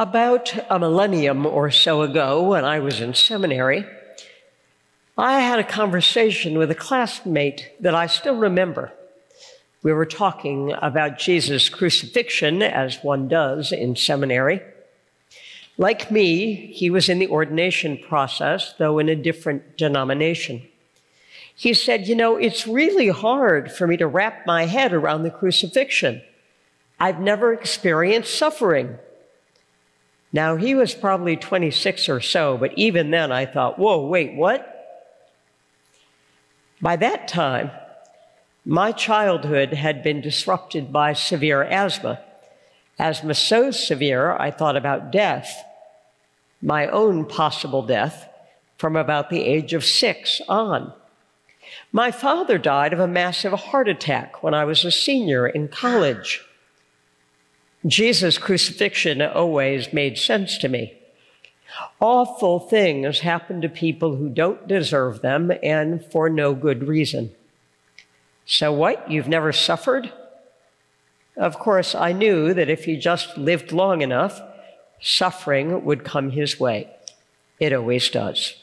About a millennium or so ago, when I was in seminary, I had a conversation with a classmate that I still remember. We were talking about Jesus' crucifixion, as one does in seminary. Like me, he was in the ordination process, though in a different denomination. He said, You know, it's really hard for me to wrap my head around the crucifixion. I've never experienced suffering. Now, he was probably 26 or so, but even then I thought, whoa, wait, what? By that time, my childhood had been disrupted by severe asthma. Asthma so severe, I thought about death, my own possible death, from about the age of six on. My father died of a massive heart attack when I was a senior in college. Jesus' crucifixion always made sense to me. Awful things happen to people who don't deserve them and for no good reason. So what? You've never suffered? Of course, I knew that if he just lived long enough, suffering would come his way. It always does.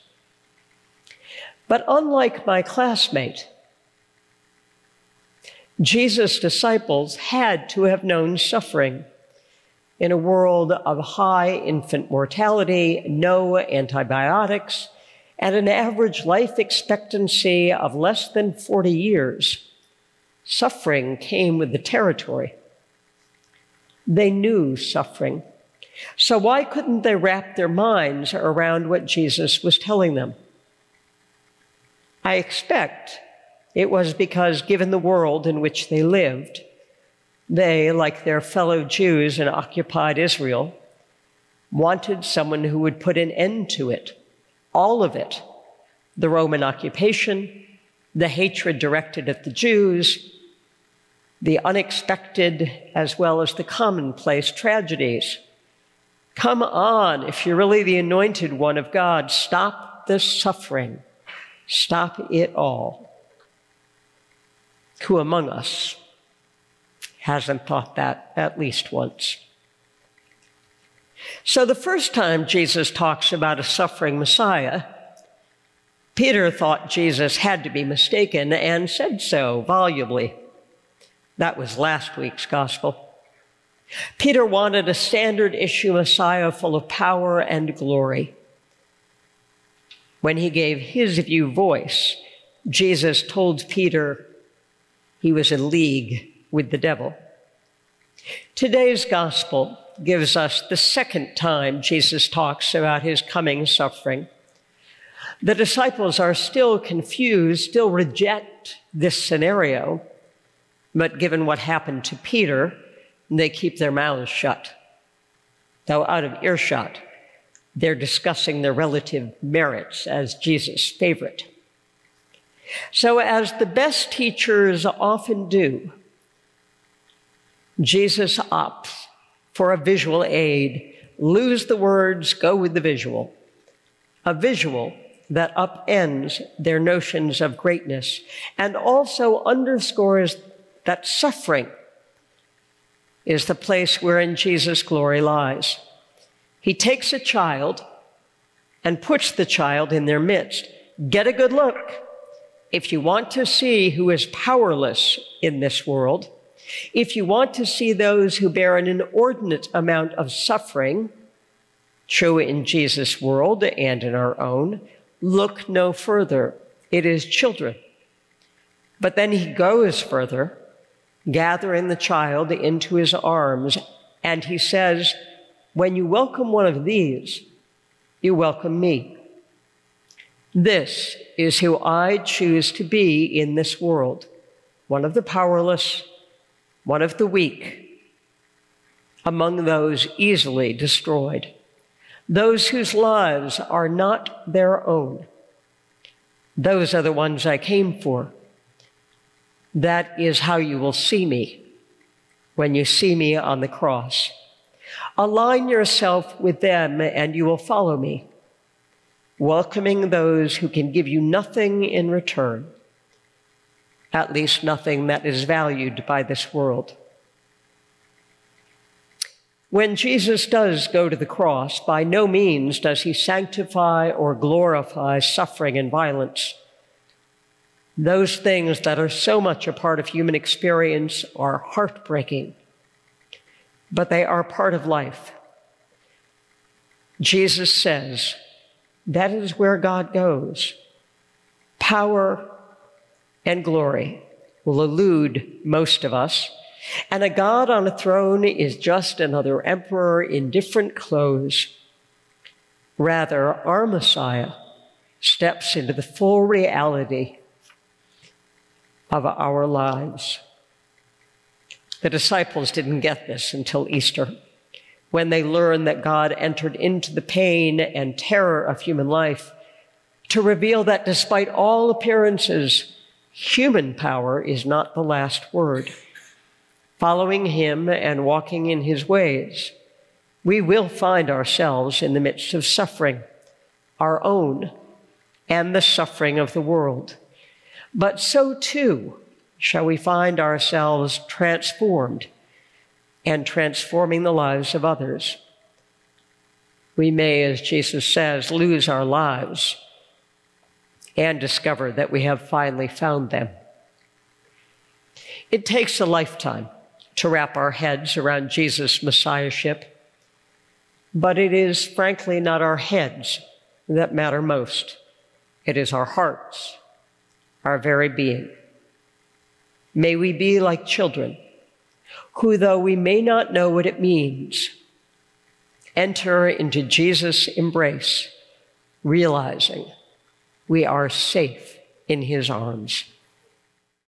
But unlike my classmate, Jesus' disciples had to have known suffering. In a world of high infant mortality, no antibiotics, and an average life expectancy of less than 40 years, suffering came with the territory. They knew suffering. So, why couldn't they wrap their minds around what Jesus was telling them? I expect it was because, given the world in which they lived, they, like their fellow Jews in occupied Israel, wanted someone who would put an end to it, all of it the Roman occupation, the hatred directed at the Jews, the unexpected as well as the commonplace tragedies. Come on, if you're really the anointed one of God, stop this suffering, stop it all who among us hasn't thought that at least once? So, the first time Jesus talks about a suffering Messiah, Peter thought Jesus had to be mistaken and said so volubly. That was last week's gospel. Peter wanted a standard issue Messiah full of power and glory. When he gave his view voice, Jesus told Peter, he was in league with the devil. Today's gospel gives us the second time Jesus talks about his coming suffering. The disciples are still confused, still reject this scenario, but given what happened to Peter, they keep their mouths shut. Though out of earshot, they're discussing their relative merits as Jesus' favorite. So, as the best teachers often do, Jesus opts for a visual aid. Lose the words, go with the visual. A visual that upends their notions of greatness and also underscores that suffering is the place wherein Jesus' glory lies. He takes a child and puts the child in their midst. Get a good look. If you want to see who is powerless in this world, if you want to see those who bear an inordinate amount of suffering, true in Jesus' world and in our own, look no further. It is children. But then he goes further, gathering the child into his arms, and he says, When you welcome one of these, you welcome me. This is who I choose to be in this world one of the powerless, one of the weak, among those easily destroyed, those whose lives are not their own. Those are the ones I came for. That is how you will see me when you see me on the cross. Align yourself with them and you will follow me welcoming those who can give you nothing in return, at least nothing that is valued by this world. When Jesus does go to the cross, by no means does he sanctify or glorify suffering and violence. Those things that are so much a part of human experience are heartbreaking, but they are part of life. Jesus says that is where God goes. Power and glory will elude most of us, and a God on a throne is just another emperor in different clothes. Rather, our Messiah steps into the full reality of our lives. The disciples didn't get this until Easter, when they learn that God entered into the pain and terror of human life to reveal that despite all appearances, human power is not the last word. Following him and walking in his ways, we will find ourselves in the midst of suffering, our own and the suffering of the world. But so too shall we find ourselves transformed and transforming the lives of others. We may, as Jesus says, lose our lives and discover that we have finally found them. It takes a lifetime to wrap our heads around Jesus' messiahship, but it is frankly not our heads that matter most. It is our hearts our very being. May we be like children who, though we may not know what it means, enter into Jesus' embrace, realizing we are safe in his arms.